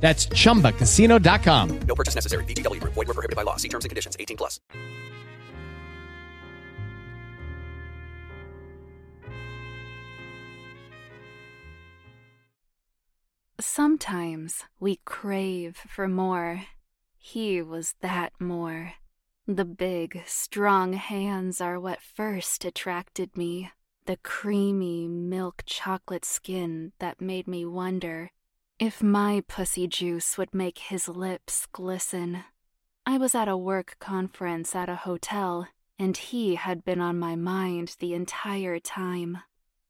That's chumbacasino.com. No purchase necessary. VGW Group. Void were prohibited by law. See terms and conditions. 18 plus. Sometimes we crave for more. He was that more. The big, strong hands are what first attracted me. The creamy milk chocolate skin that made me wonder if my pussy juice would make his lips glisten. I was at a work conference at a hotel, and he had been on my mind the entire time.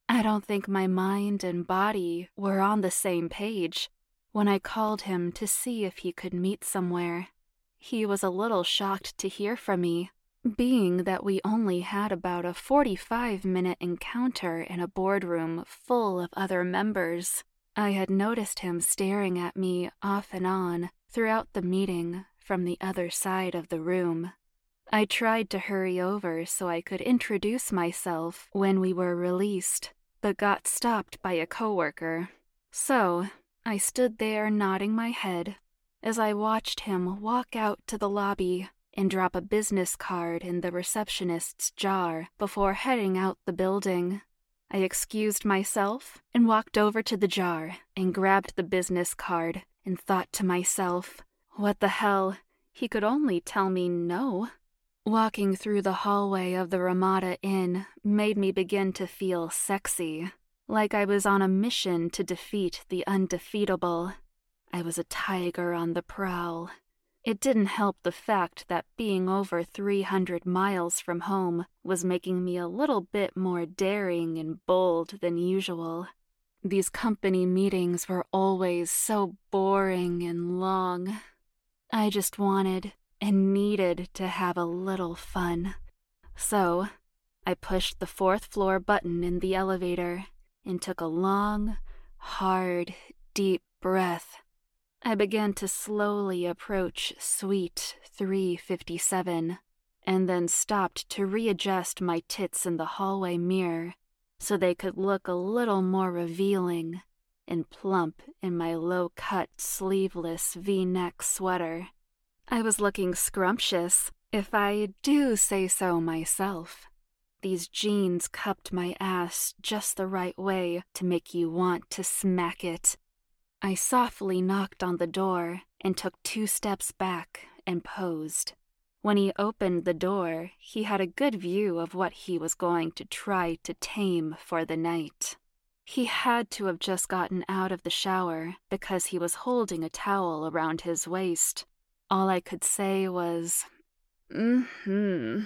I don't think my mind and body were on the same page when I called him to see if he could meet somewhere. He was a little shocked to hear from me, being that we only had about a 45 minute encounter in a boardroom full of other members. I had noticed him staring at me off and on throughout the meeting from the other side of the room. I tried to hurry over so I could introduce myself when we were released, but got stopped by a coworker. So, I stood there nodding my head as I watched him walk out to the lobby and drop a business card in the receptionist's jar before heading out the building. I excused myself and walked over to the jar and grabbed the business card and thought to myself, what the hell? He could only tell me no. Walking through the hallway of the Ramada Inn made me begin to feel sexy, like I was on a mission to defeat the undefeatable. I was a tiger on the prowl. It didn't help the fact that being over 300 miles from home was making me a little bit more daring and bold than usual. These company meetings were always so boring and long. I just wanted and needed to have a little fun. So, I pushed the fourth floor button in the elevator and took a long, hard, deep breath. I began to slowly approach Suite 357 and then stopped to readjust my tits in the hallway mirror so they could look a little more revealing and plump in my low cut, sleeveless v neck sweater. I was looking scrumptious, if I do say so myself. These jeans cupped my ass just the right way to make you want to smack it. I softly knocked on the door and took two steps back and posed. When he opened the door, he had a good view of what he was going to try to tame for the night. He had to have just gotten out of the shower because he was holding a towel around his waist. All I could say was, mm hmm.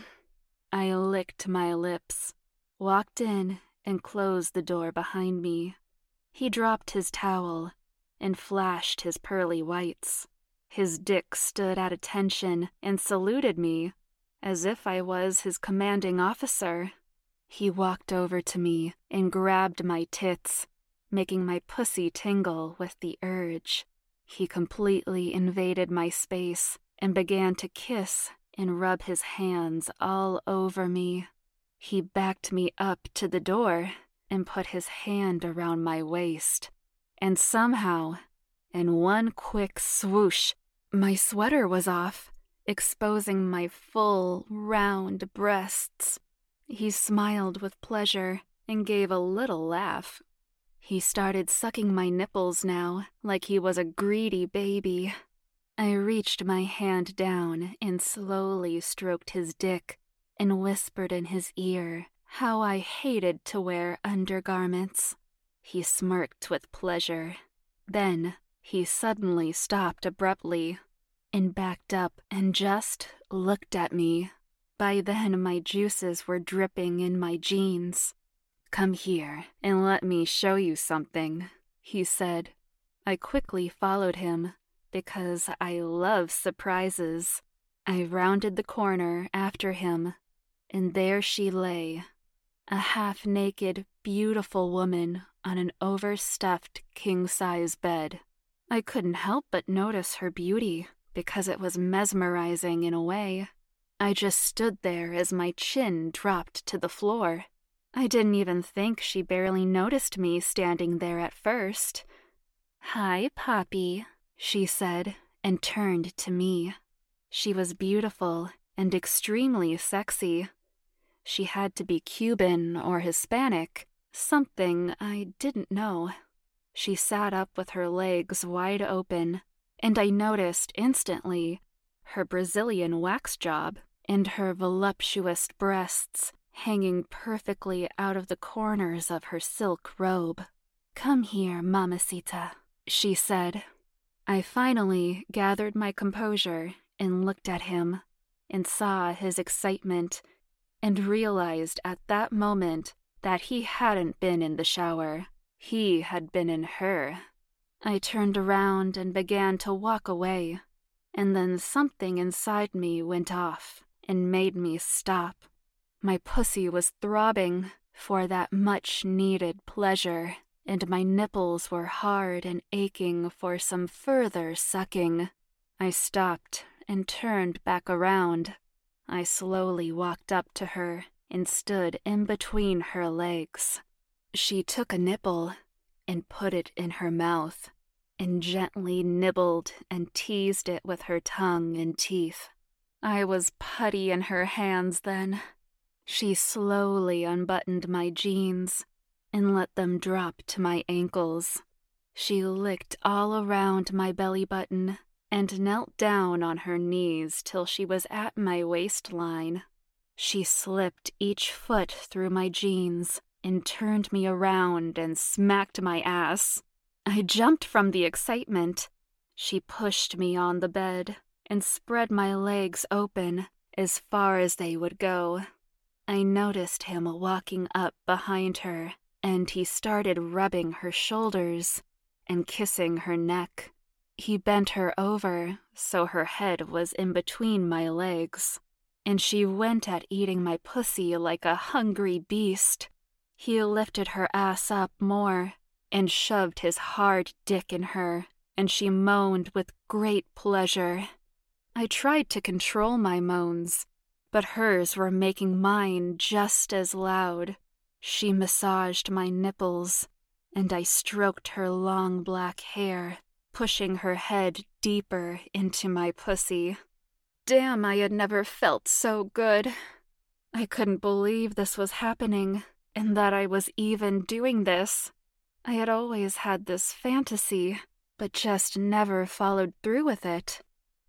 I licked my lips, walked in, and closed the door behind me. He dropped his towel and flashed his pearly whites. His dick stood at attention and saluted me as if I was his commanding officer. He walked over to me and grabbed my tits, making my pussy tingle with the urge. He completely invaded my space and began to kiss and rub his hands all over me. He backed me up to the door and put his hand around my waist. And somehow, in one quick swoosh, my sweater was off, exposing my full, round breasts. He smiled with pleasure and gave a little laugh. He started sucking my nipples now, like he was a greedy baby. I reached my hand down and slowly stroked his dick and whispered in his ear how I hated to wear undergarments. He smirked with pleasure. Then he suddenly stopped abruptly and backed up and just looked at me. By then, my juices were dripping in my jeans. Come here and let me show you something, he said. I quickly followed him because I love surprises. I rounded the corner after him, and there she lay, a half naked, beautiful woman on an overstuffed king size bed. I couldn't help but notice her beauty because it was mesmerizing in a way. I just stood there as my chin dropped to the floor. I didn't even think she barely noticed me standing there at first. Hi, Poppy, she said, and turned to me. She was beautiful and extremely sexy. She had to be Cuban or Hispanic, something I didn't know. She sat up with her legs wide open, and I noticed instantly her Brazilian wax job and her voluptuous breasts hanging perfectly out of the corners of her silk robe. Come here, mamacita, she said. I finally gathered my composure and looked at him and saw his excitement and realized at that moment that he hadn't been in the shower. He had been in her. I turned around and began to walk away, and then something inside me went off and made me stop. My pussy was throbbing for that much needed pleasure, and my nipples were hard and aching for some further sucking. I stopped and turned back around. I slowly walked up to her and stood in between her legs. She took a nipple and put it in her mouth and gently nibbled and teased it with her tongue and teeth. I was putty in her hands then. She slowly unbuttoned my jeans and let them drop to my ankles. She licked all around my belly button and knelt down on her knees till she was at my waistline. She slipped each foot through my jeans and turned me around and smacked my ass. I jumped from the excitement. She pushed me on the bed and spread my legs open as far as they would go. I noticed him walking up behind her, and he started rubbing her shoulders and kissing her neck. He bent her over so her head was in between my legs, and she went at eating my pussy like a hungry beast. He lifted her ass up more and shoved his hard dick in her, and she moaned with great pleasure. I tried to control my moans, but hers were making mine just as loud. She massaged my nipples, and I stroked her long black hair, pushing her head deeper into my pussy. Damn, I had never felt so good. I couldn't believe this was happening, and that I was even doing this. I had always had this fantasy, but just never followed through with it.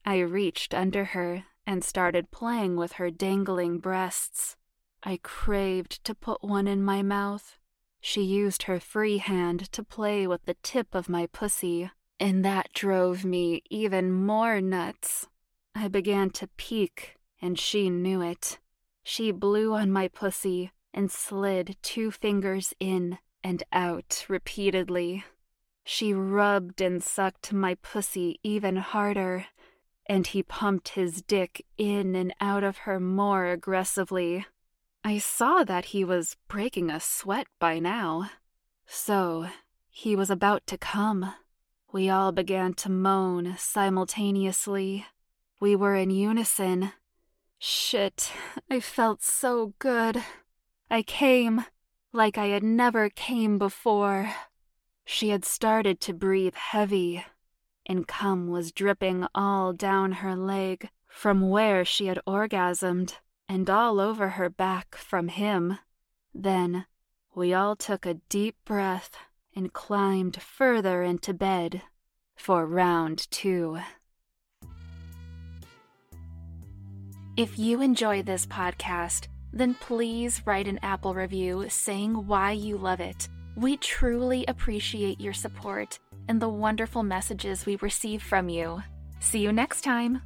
I reached under her and started playing with her dangling breasts. I craved to put one in my mouth. She used her free hand to play with the tip of my pussy, and that drove me even more nuts. I began to peak, and she knew it. She blew on my pussy and slid two fingers in and out repeatedly. She rubbed and sucked my pussy even harder and he pumped his dick in and out of her more aggressively. I saw that he was breaking a sweat by now. So, he was about to come. We all began to moan simultaneously. We were in unison. Shit, I felt so good. I came like I had never came before. She had started to breathe heavy, and cum was dripping all down her leg from where she had orgasmed, and all over her back from him. Then we all took a deep breath and climbed further into bed for round two. If you enjoy this podcast, then please write an Apple review saying why you love it. We truly appreciate your support and the wonderful messages we receive from you. See you next time.